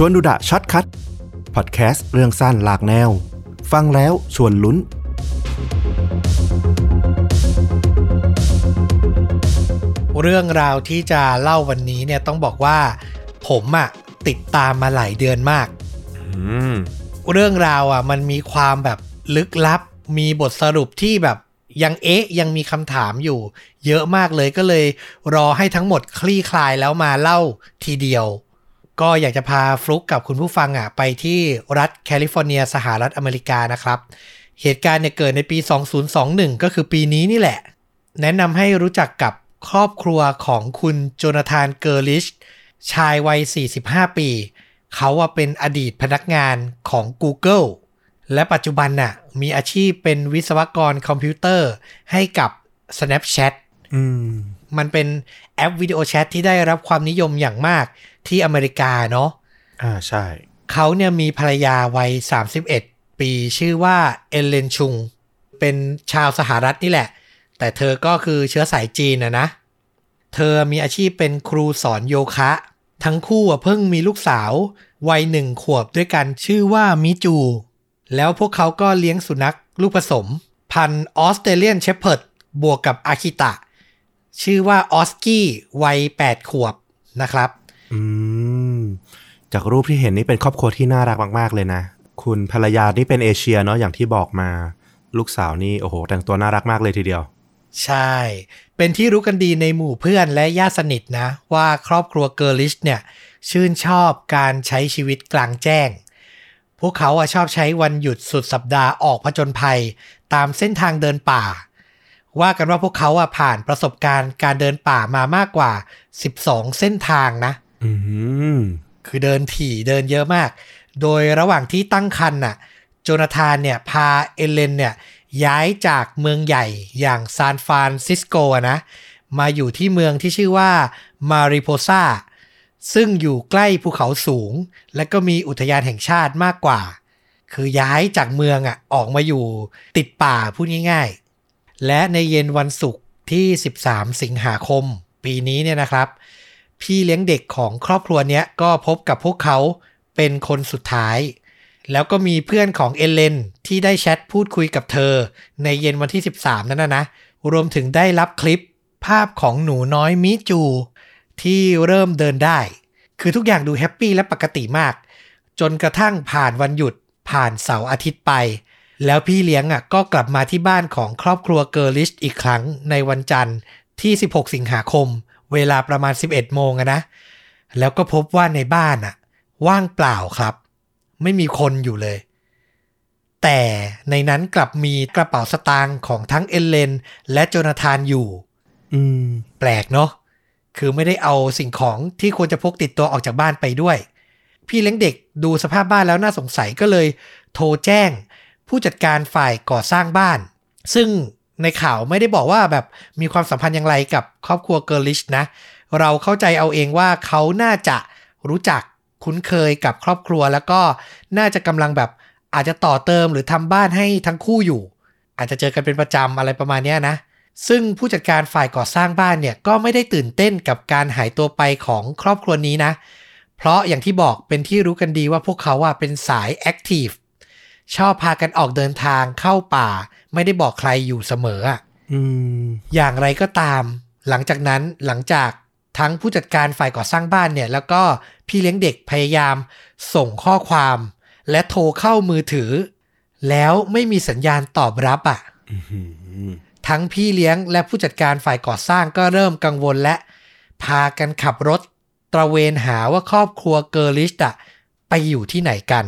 ชวนดูดะ Short Cut podcast เรื่องสั้นหลากแนว ฟังแล้วชวนลุ้น เรื่องราวที่จะเล่าวันนี้เนี่ยต้องบอกว่า ผมอะติดตามมาหลายเดือนมากอืมเรื่องราวอะมันมีความแบบลึกลับ มีบทสรุปที่แบบยังเอ๊ะยังมีคำถามอยู่ เยอะมากเลยก็เลย รอให้ทั้งหมดคลี่คลายแล้วมาเล่าทีเดียว ก็อยากจะพาฟลุกกับคุณผู้ฟังอะไปที่รัฐแคลิฟอร์เนียสหรัฐอเมริกานะครับ เหตุการณ์เนี่ยเกิดในปี 2021 ก็คือปีนี้นี่แหละ แนะนำให้รู้จักกับครอบครัวของคุณโจนาธานเกอร์ลิช ชายวัย 45 ปี เขาว่าเป็นอดีตพนักงานของ Google และปัจจุบันน่ะมีอาชีพเป็นวิศวกรคอมพิวเตอร์ให้กับ Snapchat อืมมันเป็นแอปวิดีโอแชทที่ได้รับความนิยมอย่างมาก ที่อเมริกาเนาะอ่าใช่ เขาเนี่ยมีภรรยาวัย 31 ปีชื่อว่าเอเลนชุง เป็นชาวสหรัฐนี่แหละ แต่เธอก็คือเชื้อสายจีนนะนะ เธอมีอาชีพเป็นครูสอนโยคะ ทั้งคู่อะเพิ่งมีลูกสาว วัยหนึ่งขวบด้วยกันชื่อว่ามิจู แล้วพวกเขาก็เลี้ยงสุนัขลูกผสม พันธุ์ Australian Shepherd บวกกับอาคิตะ ชื่อว่าออสกี้วัย 8 ขวบนะครับ อืมจากรูปที่เห็นนี่เป็นครอบครัวที่น่ารักมาก ๆ เลยนะ คุณภรรยานี่เป็นเอเชียเนาะอย่างที่บอกมา ลูกสาวนี่โอ้โห แต่งตัวน่ารักมากเลยทีเดียว ใช่ เป็นที่รู้กันดีในหมู่เพื่อนและญาติสนิทนะ ว่าครอบครัวเกอร์ลิชเนี่ย ชื่นชอบการใช้ชีวิตกลางแจ้ง พวกเขาอะชอบใช้วันหยุดสุดสัปดาห์ออกผจญภัย ตามเส้นทางเดินป่า ว่ากันว่าพวกเขาอะผ่านประสบการณ์การเดินป่ามามากกว่า 12 เส้นทางนะ คือเดินถี่เดินเยอะมาก โดยระหว่างที่ตั้งคันน่ะ โจนาธานเนี่ยพาเอเลนเนี่ยย้ายจากเมืองใหญ่อย่างซานฟรานซิสโกนะ มาอยู่ที่เมืองที่ชื่อว่ามาริโพซาซึ่งอยู่ใกล้ภูเขาสูง และก็มีอุทยานแห่งชาติมากกว่า คือย้ายจากเมืองอะออกมาอยู่ติดป่าพูดง่ายๆ และในเย็นวันศุกร์ที่ 13 สิงหาคม ปีนี้เนี่ยนะครับ พี่เลี้ยงเด็กของครอบครัวเนี้ยก็พบกับพวกเขาเป็นคนสุดท้าย แล้วก็มีเพื่อนของเอเลนที่ได้แชทพูดคุยกับเธอ ในเย็นวันที่ 13 นั้นนะนะ รวมถึงได้รับคลิปภาพของหนูน้อยมิจู ที่เริ่มเดินได้ คือทุกอย่างดู happy และปกติมาก จนกระทั่งผ่านวันหยุดผ่านเสาร์อาทิตย์ไป แล้วพี่เลี้ยงอะก็กลับมาที่บ้านของครอบครัวเกอร์ลิชอีกครั้งในวันจันทร์ที่ 16 สิงหาคม เวลาประมาณ 11 โมงอะนะ แล้วก็พบว่าในบ้านอะว่างเปล่าครับ ไม่มีคนอยู่เลย แต่ในนั้นกลับมีกระเป๋าสตางค์ของทั้งเอเลน และโจนาธานอยู่ อืม แปลกเนาะ คือไม่ได้เอาสิ่งของที่ควรจะพกติดตัวออกจากบ้านไปด้วย พี่เลี้ยงเด็กดูสภาพบ้านแล้วน่าสงสัยก็เลย โทรแจ้ง ผู้จัดการฝ่ายก่อสร้างบ้าน ซึ่ง ในข่าวไม่ได้บอกว่าแบบมีความสัมพันธ์อย่างไรกับครอบครัวเกอร์ลิชนะ เราเข้าใจเอาเองว่าเขาน่าจะรู้จักคุ้นเคยกับครอบครัว แล้วก็น่าจะกำลังแบบอาจจะต่อเติมหรือทำบ้านให้ทั้งคู่อยู่ อาจจะเจอกันเป็นประจำอะไรประมาณนี้นะ ซึ่งผู้จัดการฝ่ายก่อสร้างบ้านเนี่ยก็ไม่ได้ตื่นเต้นกับการหายตัวไปของครอบครัวนี้นะ เพราะอย่างที่บอกเป็นที่รู้กันดีว่าพวกเขาอะเป็นสายแอคทีฟ ชอบพากันออกเดินทางเข้าป่า ไม่ได้บอกใครอยู่เสมออะอืมอย่างไรก็ตาม หลังจากนั้นหลังจากทั้งผู้จัดการฝ่ายก่อสร้างบ้านเนี่ย แล้วก็พี่เลี้ยงเด็กพยายามส่งข้อความ และโทรเข้ามือถือ แล้วไม่มีสัญญาณตอบรับอะอืมทั้งพี่เลี้ยงและผู้จัดการฝ่ายก่อสร้างก็เริ่มกังวลและ พากันขับรถ ตระเวนหาว่าครอบครัวเกอร์ลิชอะไปอยู่ที่ไหนกัน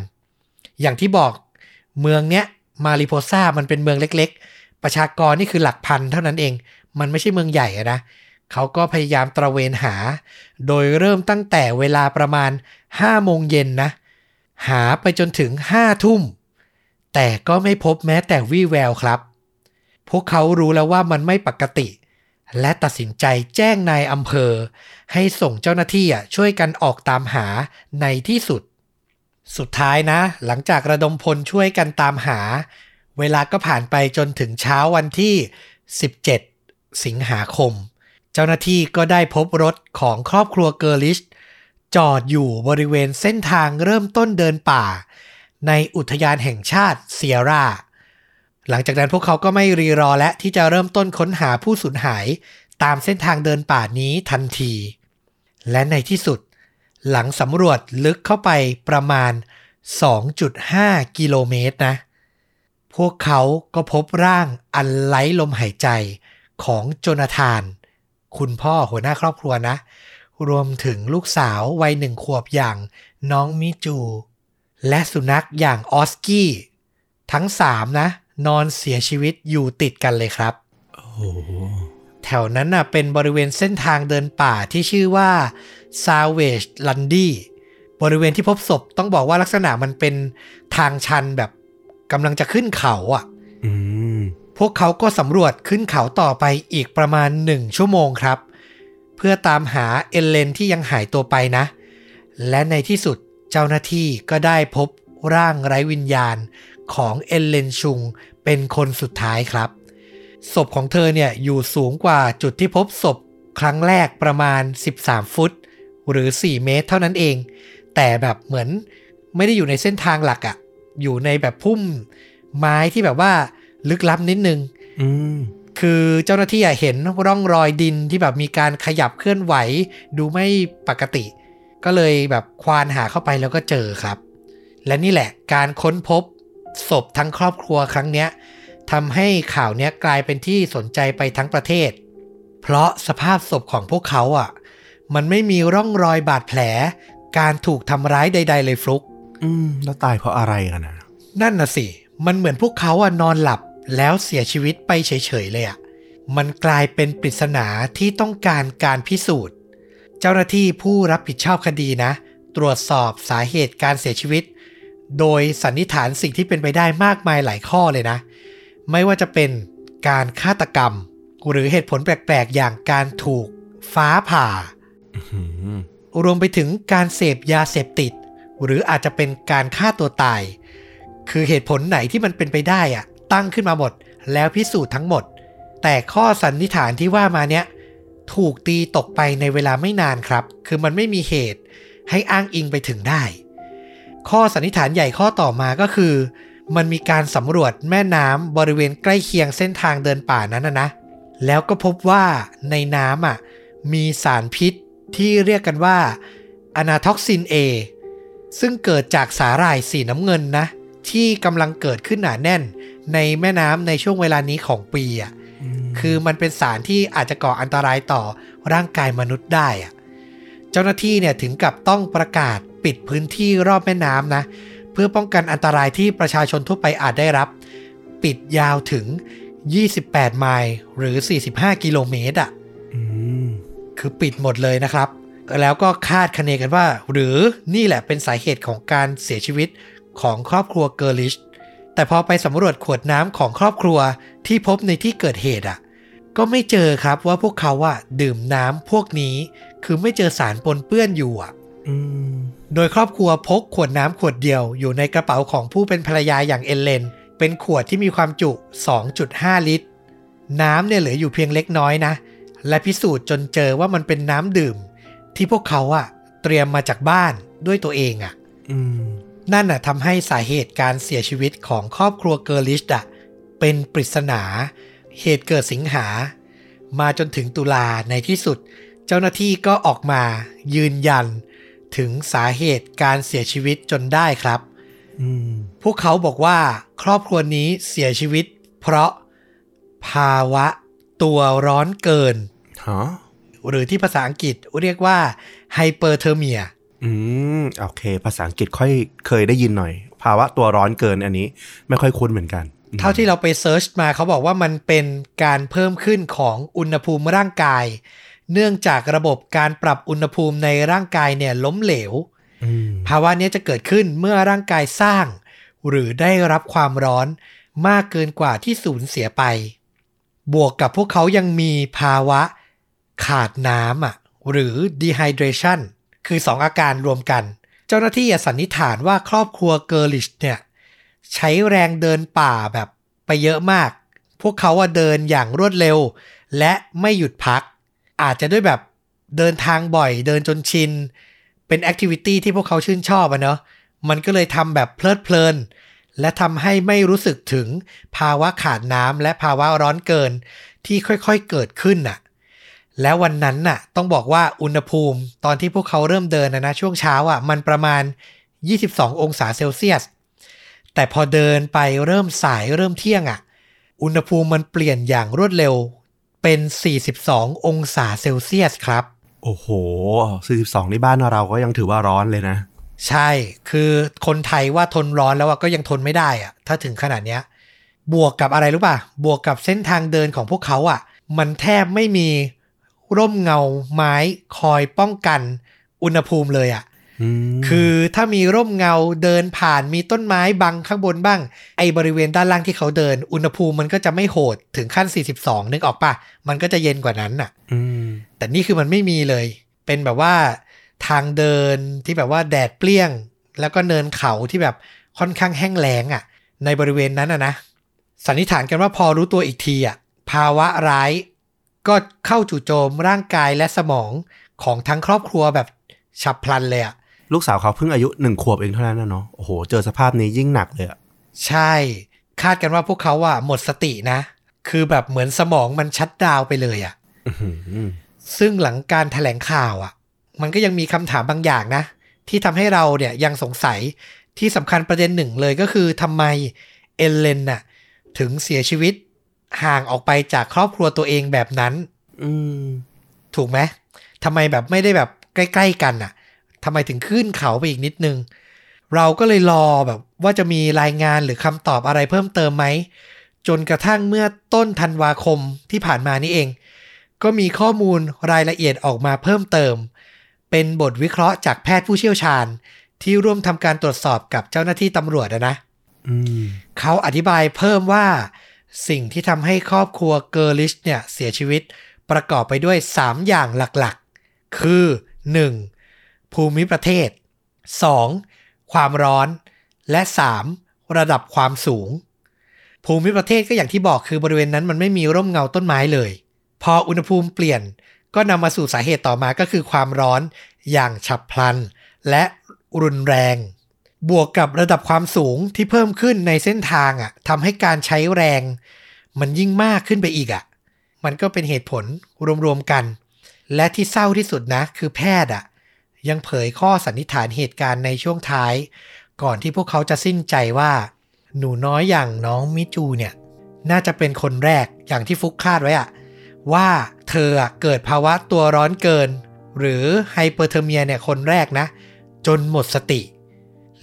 อย่างที่บอก เมืองเนี้ยมาริโพซามันเป็นเมืองเล็กๆ ประชากรนี่คือหลักพันเท่านั้นเอง มันไม่ใช่เมืองใหญ่นะเขาก็พยายามตระเวนหา โดยเริ่มตั้งแต่เวลาประมาณ5โมงเย็นนะ หาไปจนถึง5ทุ่ม แต่ก็ไม่พบแม้แต่วี่แววครับ พวกเขารู้แล้วว่ามันไม่ปกติ และตัดสินใจแจ้งนายอำเภอ ให้ส่งเจ้าหน้าที่ช่วยกันออกตามหาในที่สุด สุดท้ายนะ หลังจากระดมพลช่วยกันตามหา เวลาก็ผ่านไปจนถึงเช้าวันที่ 17 สิงหาคม เจ้าหน้าที่ก็ได้พบรถของครอบครัวเกอร์ลิช จอดอยู่บริเวณเส้นทางเริ่มต้นเดินป่า ในอุทยานแห่งชาติเซียร่า หลังจากนั้นพวกเขาก็ไม่รีรอและที่จะเริ่มต้นค้นหาผู้สูญหาย ตามเส้นทางเดินป่านี้ทันที และในที่สุด หลังสำรวจลึกเข้าไปประมาณ 2.5 กิโลเมตรนะ พวกเขาก็พบร่างอันไร้ลมหายใจของโจนาธาน คุณพ่อหัวหน้าครอบครัวนะ รวมถึงลูกสาววัยหนึ่งขวบอย่างน้องมิจู และสุนัขอย่างออสกี้ ทั้งสามนะ นอนเสียชีวิตอยู่ติดกันเลยครับ โอ้ ถวนั้นน่ะเป็นบริเวณเส้นทางเดินป่าที่ชื่อว่า Savage l a n d y บริเวณที่พบศพต้องบอกว่าลักษณะมันเป็นทางชันแบบกำลังจะขึ้นเขาอะอืมพวกเขาก็สำรวจขึ้นเขาต่อไปอีกประมาณหนึ่งชั่วโมงครับ เพื่อตามหาเอลเลนที่ยังหายตัวไปนะ และในที่สุดเจ้าหน้าที่ก็ได้พบร่างไร้วิญญาณของเอลเลนชุงเป็นคนสุดท้ายครับ ศพของเธอเนี่ยอยู่สูงกว่าจุดที่พบศพครั้งแรกประมาณ 13 ฟุต หรือ 4 เมตรเท่านั้นเอง แต่แบบเหมือนไม่ได้อยู่ในเส้นทางหลักอะอยู่ในแบบพุ่มไม้ที่แบบว่าลึกลับนิดนึงอืมคือเจ้าหน้าที่อะเห็นร่องรอยดินที่แบบมีการขยับเคลื่อนไหว ดูไม่ปกติ ก็เลยแบบควานหาเข้าไปแล้วก็เจอครับ และนี่แหละการค้นพบศพทั้งครอบครัวครั้งเนี้ย ทำให้ข่าวเนี้ยกลายเป็นที่สนใจไปทั้งประเทศ เพราะสภาพศพของพวกเขาอะ มันไม่มีร่องรอยบาดแผล การถูกทำร้ายใด ๆ เลยฟลุก อืม แล้วตายเพราะอะไรกันนะนั่นน่ะสิ มันเหมือนพวกเขาอะนอนหลับแล้วเสียชีวิตไปเฉยๆเลยอะมันกลายเป็นปริศนาที่ต้องการการพิสูจน์ เจ้าหน้าที่ผู้รับผิดชอบคดีนะ ตรวจสอบสาเหตุการเสียชีวิต โดยสันนิษฐานสิ่งที่เป็นไปได้มากมายหลายข้อเลยนะ ไม่ว่าจะเป็นการฆาตกรรม หรือเหตุผลแปลกๆ อย่างการถูกฟ้าผ่าอืมรวมไปถึงการเสพยาเสพติด หรืออาจจะเป็นการฆ่าตัวตาย คือเหตุผลไหนที่มันเป็นไปได้อะตั้งขึ้นมาหมด แล้วพิสูจน์ทั้งหมด แต่ข้อสันนิษฐานที่ว่ามาเนี้ยถูกตีตกไปในเวลาไม่นานครับ คือมันไม่มีเหตุให้อ้างอิงไปถึงได้ ข้อสันนิษฐานใหญ่ข้อต่อมาก็คือ มันมีการสำรวจแม่น้ำบริเวณใกล้เคียงเส้นทางเดินป่านั้นนะนะ แล้วก็พบว่าในน้ำอะมีสารพิษที่เรียกกันว่าอนาท็อกซิน A ซึ่งเกิดจากสาหร่ายสีน้ำเงินนะ ที่กำลังเกิดขึ้นหนาแน่น ในแม่น้ำในช่วงเวลานี้ของปีอะคือมันเป็นสารที่อาจจะก่ออันตรายต่อร่างกายมนุษย์ได้อะเจ้าหน้าที่เนี่ยถึงกับต้องประกาศปิดพื้นที่รอบแม่น้ำนะ เพื่อป้องกันอันตรายที่ประชาชนทั่วไปอาจได้รับ ปิดยาวถึง 28 ไมล์หรือ 45 กิโลเมตรอะอืมคือปิดหมดเลยนะครับ แล้วก็คาดคะเนกันว่า หรือนี่แหละเป็นสาเหตุของการเสียชีวิตของครอบครัวเกอร์ลิช แต่พอไปสำรวจขวดน้ำของครอบครัวที่พบในที่เกิดเหตุอะ ก็ไม่เจอครับว่าพวกเขาอะดื่มน้ำพวกนี้ คือไม่เจอสารปนเปื้อนอยู่อะอืม โดยครอบครัวพกขวดน้ำขวดเดียวอยู่ในกระเป๋าของผู้เป็นภรรยาอย่างเอลเลน เป็นขวดที่มีความจุ 2.5 ลิตร น้ำเนี่ยเหลืออยู่เพียงเล็กน้อยนะ และพิสูจน์จนเจอว่ามันเป็นน้ำดื่ม ที่พวกเขาอะเตรียมมาจากบ้านด้วยตัวเองอะอืมนั่นน่ะทำให้สาเหตุการเสียชีวิตของครอบครัวเกอร์ลิชอะเป็นปริศนา เหตุเกิดสิงหา มาจนถึงตุลาในที่สุด เจ้าหน้าที่ก็ออกมายืนยัน ถึงสาเหตุการเสียชีวิตจนได้ครับอืมพวกเขาบอกว่าครอบครัวนี้เสียชีวิต เพราะภาวะตัวร้อนเกินฮะหรือที่ภาษาอังกฤษเรียกว่า hyperthermia อืม โอเค ภาษาอังกฤษค่อยเคยได้ยินหน่อย ภาวะตัวร้อนเกินอันนี้ ไม่ค่อยคุ้นเหมือนกัน เท่าที่เราไป search มาเขาบอกว่ามันเป็นการเพิ่มขึ้นของอุณหภูมิร่างกาย เนื่องจากระบบการปรับอุณหภูมิในร่างกายเนี่ยล้มเหลวอืมภาวะเนี้ยจะเกิดขึ้นเมื่อร่างกายสร้าง หรือได้รับความร้อนมากเกินกว่าที่สูญเสียไป บวกกับพวกเขายังมีภาวะขาดน้ำอะหรือ dehydration คือสองอาการรวมกัน เจ้าหน้าที่สันนิษฐานว่าครอบครัวเกอร์ลิชเนี่ย ใช้แรงเดินป่าแบบไปเยอะมาก พวกเขาอะเดินอย่างรวดเร็ว และไม่หยุดพัก อาจจะด้วยแบบเดินทางบ่อยเดินจนชิน เป็น activity ที่พวกเขาชื่นชอบอะเนาะมันก็เลยทำแบบเพลิดเพลิน และทำให้ไม่รู้สึกถึงภาวะขาดน้ำและภาวะร้อนเกินที่ค่อยๆเกิดขึ้นน่ะ แล้ววันนั้นน่ะ ต้องบอกว่าอุณหภูมิตอนที่พวกเขาเริ่มเดินนะนะช่วงเช้าอะมันประมาณ 22 องศาเซลเซียส แต่พอเดินไปเริ่มสายเริ่มเที่ยงอะ อุณหภูมิมันเปลี่ยนอย่างรวดเร็ว เป็น 42 องศาเซลเซียสครับ โอ้โห 42 นี่บ้านเราก็ยังถือว่าร้อนเลยนะ ใช่ คือคนไทยว่าทนร้อนแล้วอะก็ยังทนไม่ได้อะถ้าถึงขนาดเนี้ย บวกกับอะไรรู้ป่ะ บวกกับเส้นทางเดินของพวกเขาอะมันแทบไม่มีร่มเงาไม้คอยป้องกันอุณหภูมิเลยอะอืม คือถ้ามีร่มเงาเดินผ่านมีต้นไม้บังข้างบนบ้าง ไอ้บริเวณด้านล่างที่เขาเดิน อุณหภูมิมันก็จะไม่โหดถึงขั้น 42 นึกออกปะมันก็จะเย็นกว่านั้นน่ะอืมแต่นี่คือมันไม่มีเลย เป็นแบบว่าทางเดินที่แบบว่าแดดเปรี้ยง แล้วก็เนินเขาที่แบบค่อนข้างแห้งแล้งอะ่ะ ในบริเวณนั้นอะนะสันนิษฐานกันว่าพอรู้ตัวอีกทีอะภาวะร้ายก็เข้าจู่โจมร่างกายและสมองของทั้งครอบครัวแบบฉับพลันเลยอะ ลูกสาวเขาเพิ่งอายุหนึ่งขวบเองเท่านั้นนะเนาะโอ้โห เจอสภาพนี้ยิ่งหนักเลยอะใช่ คาดกันว่าพวกเขาอะหมดสตินะ คือแบบเหมือนสมองมันชัดดาวน์ไปเลยอะอื้อหือซึ่งหลังการแถลงข่าวอะมันก็ยังมีคำถามบางอย่างนะ ที่ทำให้เราเนี่ยยังสงสัยที่สำคัญประเด็นหนึ่งเลยก็คือทำไมเอลเลนน่ะถึงเสียชีวิตห่างออกไปจากครอบครัวตัวเองแบบนั้น อืมถูกไหมทำไมแบบไม่ได้แบบใกล้ ๆ กันน่ะ ทำไมถึงขึ้นเขาไปอีกนิดนึง เราก็เลยรอแบบว่าจะมีรายงานหรือคำตอบอะไรเพิ่มเติมไหม จนกระทั่งเมื่อต้นธันวาคมที่ผ่านมานี่เอง ก็มีข้อมูลรายละเอียดออกมาเพิ่มเติม เป็นบทวิเคราะห์จากแพทย์ผู้เชี่ยวชาญ ที่ร่วมทำการตรวจสอบกับเจ้าหน้าที่ตำรวจอะนะอืมเขาอธิบายเพิ่มว่าสิ่งที่ทำให้ครอบครัวเกอร์ลิชเนี่ยเสียชีวิตประกอบไปด้วย 3 อย่างหลักๆ คือ 1. ภูมิประเทศ 2. ความร้อน และ 3. ระดับความสูง ภูมิประเทศก็อย่างที่บอกคือบริเวณนั้นมันไม่มีร่มเงาต้นไม้เลย พออุณหภูมิเปลี่ยนก็นำมาสู่สาเหตุต่อมาก็คือความร้อนอย่างฉับพลัน และรุนแรง บวกกับระดับความสูงที่เพิ่มขึ้นในเส้นทางอะทำให้การใช้แรง มันยิ่งมากขึ้นไปอีกอะ มันก็เป็นเหตุผลรวมๆกัน และที่เศร้าที่สุดนะ คือแพทย์อะ ยังเผยข้อสันนิษฐานเหตุการณ์ในช่วงท้าย ก่อนที่พวกเขาจะสิ้นใจว่า หนูน้อยอย่างน้องมิจูเนี่ย น่าจะเป็นคนแรกอย่างที่ฟลุกคาดไว้อะว่าเธอเกิดภาวะตัวร้อนเกิน หรือ hyperthermia เนี่ยคนแรกนะ จนหมดสติ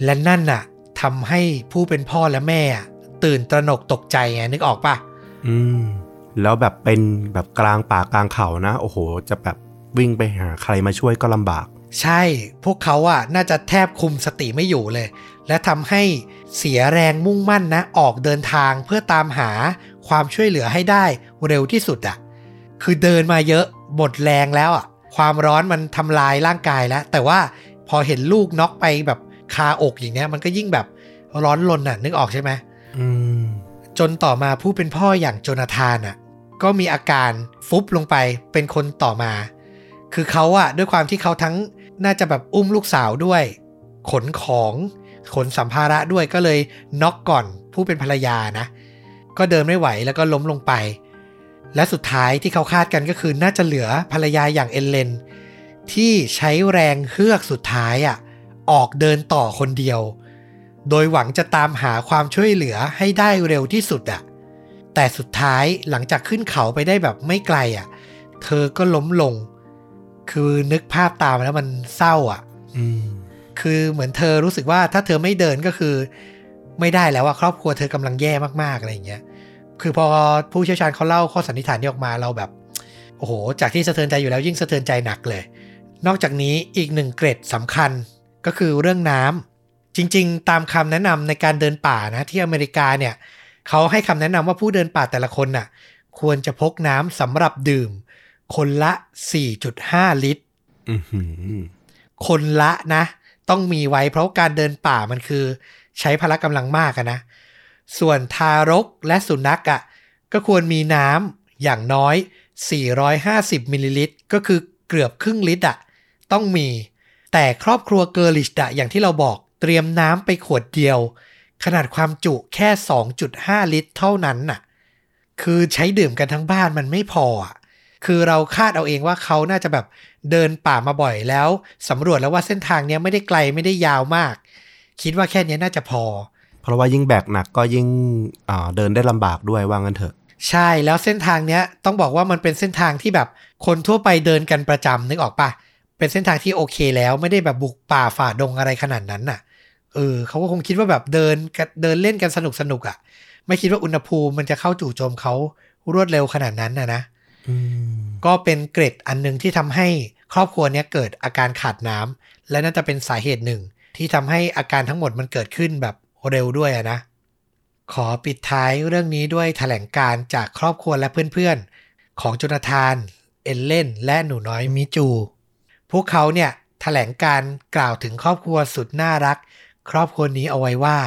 และนั่นน่ะทำให้ผู้เป็นพ่อและแม่ ตื่นตระหนกตกใจไงนึกออกปะอืม แล้วแบบเป็นแบบกลางป่ากลางเขานะ โอ้โห จะแบบวิ่งไปหาใครมาช่วยก็ลำบาก ใช่พวกเขาอะน่าจะแทบคุมสติไม่อยู่เลย และทำให้เสียแรงมุ่งมั่นนะ ออกเดินทางเพื่อตามหาความช่วยเหลือให้ได้เร็วที่สุดอะคือเดินมาเยอะหมดแรงแล้วอะความร้อนมันทำลายร่างกายแล้ว แต่ว่าพอเห็นลูกน็อกไปแบบคาอกอย่างเนี้ย มันก็ยิ่งแบบร้อนรนอะนึกออกใช่ไหมอืมจนต่อมาผู้เป็นพ่ออย่างโจนาธานอะ ก็มีอาการฟุบลงไปเป็นคนต่อมา คือเขาอะด้วยความที่เขาทั้ง น่าจะแบบอุ้มลูกสาวด้วย ขนของขนสัมภาระด้วยก็เลยน็อกก่อนผู้เป็นภรรยานะ ก็เดินไม่ไหวแล้วก็ล้มลงไป และสุดท้ายที่เขาคาดกันก็คือน่าจะเหลือภรรยาอย่างเอลเลน ที่ใช้แรงเฮือกสุดท้ายอะออกเดินต่อคนเดียว โดยหวังจะตามหาความช่วยเหลือให้ได้เร็วที่สุดอะแต่สุดท้ายหลังจากขึ้นเขาไปได้แบบไม่ไกลอะ เธอก็ล้มลง คือนึกภาพตามแล้วมันเศร้าอะอืมคือเหมือนเธอรู้สึกว่าถ้าเธอไม่เดินก็คือ ไม่ได้แล้วว่าครอบครัวเธอกำลังแย่มากๆอะไรอย่างเงี้ย คือพอผู้เชี่ยวชาญเขาเล่าข้อสันนิษฐานนี้ออกมาเราแบบโอ้โห จากที่สะเทือนใจอยู่แล้วยิ่งสะเทือนใจหนักเลย นอกจากนี้อีกหนึ่งเกร็ดสำคัญก็คือเรื่องน้ำจริง ๆ ตามคำแนะนำในการเดินป่านะที่อเมริกาเนี่ยเขาให้คำแนะนำว่าผู้เดินป่าแต่ละคนน่ะ ควรจะพกน้ำสำหรับดื่ม คนละ 4.5 ลิตรอือหือคนละนะ ต้องมีไว้เพราะการเดินป่ามันคือ ใช้พละกำลังมากอะนะ ส่วนทารกและสุนัขอะก็ควรมีน้ำอย่างน้อย 450มิลลิลิตรก็คือเกือบครึ่งลิตรอะต้องมี แต่ครอบครัวเกอร์ลิชอะอย่างที่เราบอกเตรียมน้ำไปขวดเดียว ขนาดความจุแค่ 2.5 ลิตรเท่านั้นน่ะ คือใช้ดื่มกันทั้งบ้านมันไม่พออะ คือเราคาดเอาเองว่าเขาน่าจะแบบเดินป่ามาบ่อยแล้วสำรวจแล้วว่าเส้นทางเนี้ยไม่ได้ไกลไม่ได้ยาวมาก คิดว่าแค่เนี้ยน่าจะพอ เพราะว่ายิ่งแบกหนักก็ยิ่งอ่าเดินได้ลำบากด้วยว่างั้นเถอะ ใช่แล้วเส้นทางเนี้ยต้องบอกว่ามันเป็นเส้นทางที่แบบคนทั่วไปเดินกันประจำนึกออกปะเป็นเส้นทางที่โอเคแล้วไม่ได้แบบบุกป่าฝ่าดงอะไรขนาดนั้นน่ะ เออเขาก็คงคิดว่าแบบเดินกันเดินเล่นกันสนุกสนุกๆอะ่ะ ไม่คิดว่าอุณหภูมิมันจะเข้าจู่โจมเขารวดเร็วขนาดนั้นนะนะอืม ก็เป็นเกร็ดอันหนึ่งที่ทำให้ครอบครัวเนี้ยเกิดอาการขาดน้ำและน่าจะเป็นสาเหตุหนึ่ง ที่ทำให้อาการทั้งหมดมันเกิดขึ้นแบบเร็วด้วยนะ ขอปิดท้ายเรื่องนี้ด้วยแถลงการจากครอบครัวและเพื่อนๆ ของจนาธาน เอลเลน และหนูน้อยมิจู พวกเขาเนี่ยแถลงการกล่าวถึงครอบครัวสุดน่ารัก ครอบครัวนี้เอาไว้ว่า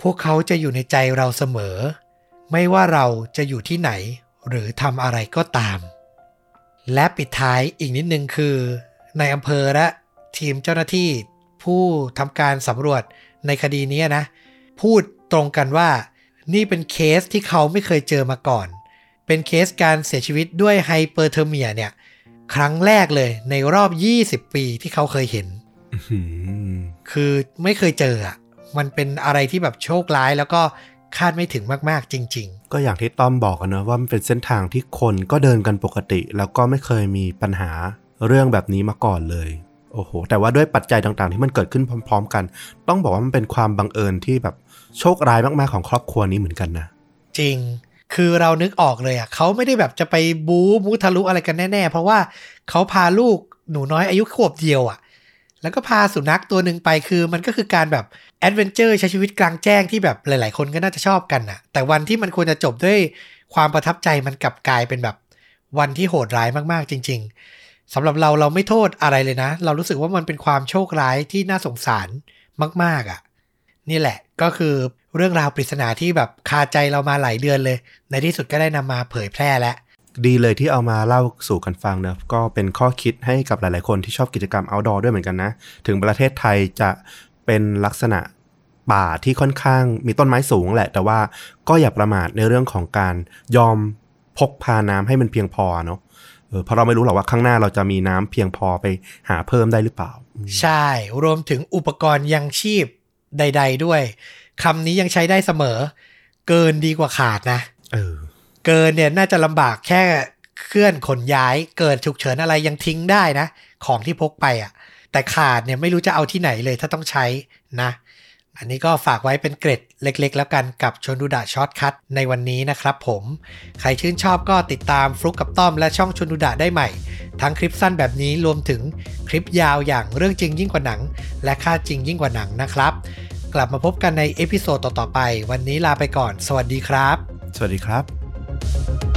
พวกเขาจะอยู่ในใจเราเสมอ ไม่ว่าเราจะอยู่ที่ไหน หรือทำอะไรก็ตาม และปิดท้ายอีกนิดนึงคือ นายอำเภอและทีมเจ้าหน้าที่ผู้ทำการสำรวจในคดีนี้นะ พูดตรงกันว่า นี่เป็นเคสที่เขาไม่เคยเจอมาก่อน เป็นเคสการเสียชีวิตด้วย hyperthermia เนี่ย ครั้งแรกเลยในรอบ 20 ปีที่เขาเคยเห็นอื้อหือคือไม่เคยเจออะมันเป็นอะไรที่แบบโชคร้ายแล้วก็ คาดไม่ถึงมากๆจริงก็อย่างที่ต้อมบอกกันเนอะว่ามันเป็นเส้นทางที่คนก็เดินกันปกติ แล้วก็ไม่เคยมีปัญหาเรื่องแบบนี้มาก่อนเลย โอ้โห แต่ว่าด้วยปัจจัยต่างๆ ที่มันเกิดขึ้นพร้อม ๆ กัน ต้องบอกว่ามันเป็นความบังเอิญที่แบบโชคร้ายมากๆของครอบครัวนี้เหมือนกันนะๆจริง คือเรานึกออกเลยอะเขาไม่ได้แบบจะไปบู๊มุทะลุอะไรกันแน่ ๆ เพราะว่าเขาพาลูกหนูน้อยอายุขวบเดียวอะ แล้วก็พาสุนัขตัวหนึ่งไปคือมันก็คือการแบบ แอดเวนเจอร์ใช้ชีวิตกลางแจ้งที่แบบหลาย ๆ คนก็น่าจะชอบกันน่ะแต่วันที่มันควรจะจบด้วยความประทับใจมันกลับกลายเป็นแบบวันที่โหดร้ายมาก ๆ จริง ๆสำหรับเราเราไม่โทษอะไรเลยนะ เรารู้สึกว่ามันเป็นความโชคร้ายที่น่าสงสารมาก ๆอะ นี่แหละก็คือเรื่องราวปริศนาที่แบบคาใจเรามาหลายเดือนเลย ในที่สุดก็ได้นำมาเผยแพร่แล้ว ดีเลยที่เอามาเล่าสู่กันฟังเนอะก็เป็นข้อคิดให้กับหลาย ๆ คนที่ชอบกิจกรรม outdoor ด้วยเหมือนกันนะ ถึงประเทศไทยจะ เป็นลักษณะป่าที่ค่อนข้างมีต้นไม้สูงแหละ แต่ว่าก็อย่าประมาทในเรื่องของการยอมพกพาน้ำให้มันเพียงพอเนาะเออเพราะเราไม่รู้หรอกว่าข้างหน้าเราจะมีน้ำเพียงพอไปหาเพิ่มได้หรือเปล่า ใช่รวมถึงอุปกรณ์ยังชีพใด ๆ ด้วยคำนี้ยังใช้ได้เสมอ เกินดีกว่าขาดนะเออเกินเนี่ยน่าจะลำบากแค่เคลื่อนขนย้าย เกิดฉุกเฉินอะไรยังทิ้งได้นะ ของที่พกไปอะ แต่ขาดเนี่ยไม่รู้จะเอาที่ไหนเลยถ้าต้องใช้นะ อันนี้ก็ฝากไว้เป็นเกร็ดเล็กๆ แล้วกันกับชวนดูดะ Short Cut ในวันนี้นะครับผม ใครชื่นชอบก็ติดตามฟลุกกับต้อมและช่องชวนดูดะได้ใหม่ ทั้งคลิปสั้นแบบนี้รวมถึงคลิปยาวอย่างเรื่องจริงยิ่งกว่าหนัง และฆ่าจริงยิ่งกว่าหนังนะครับ กลับมาพบกันใน episode ต่อๆไป วันนี้ลาไปก่อน สวัสดีครับ สวัสดีครับ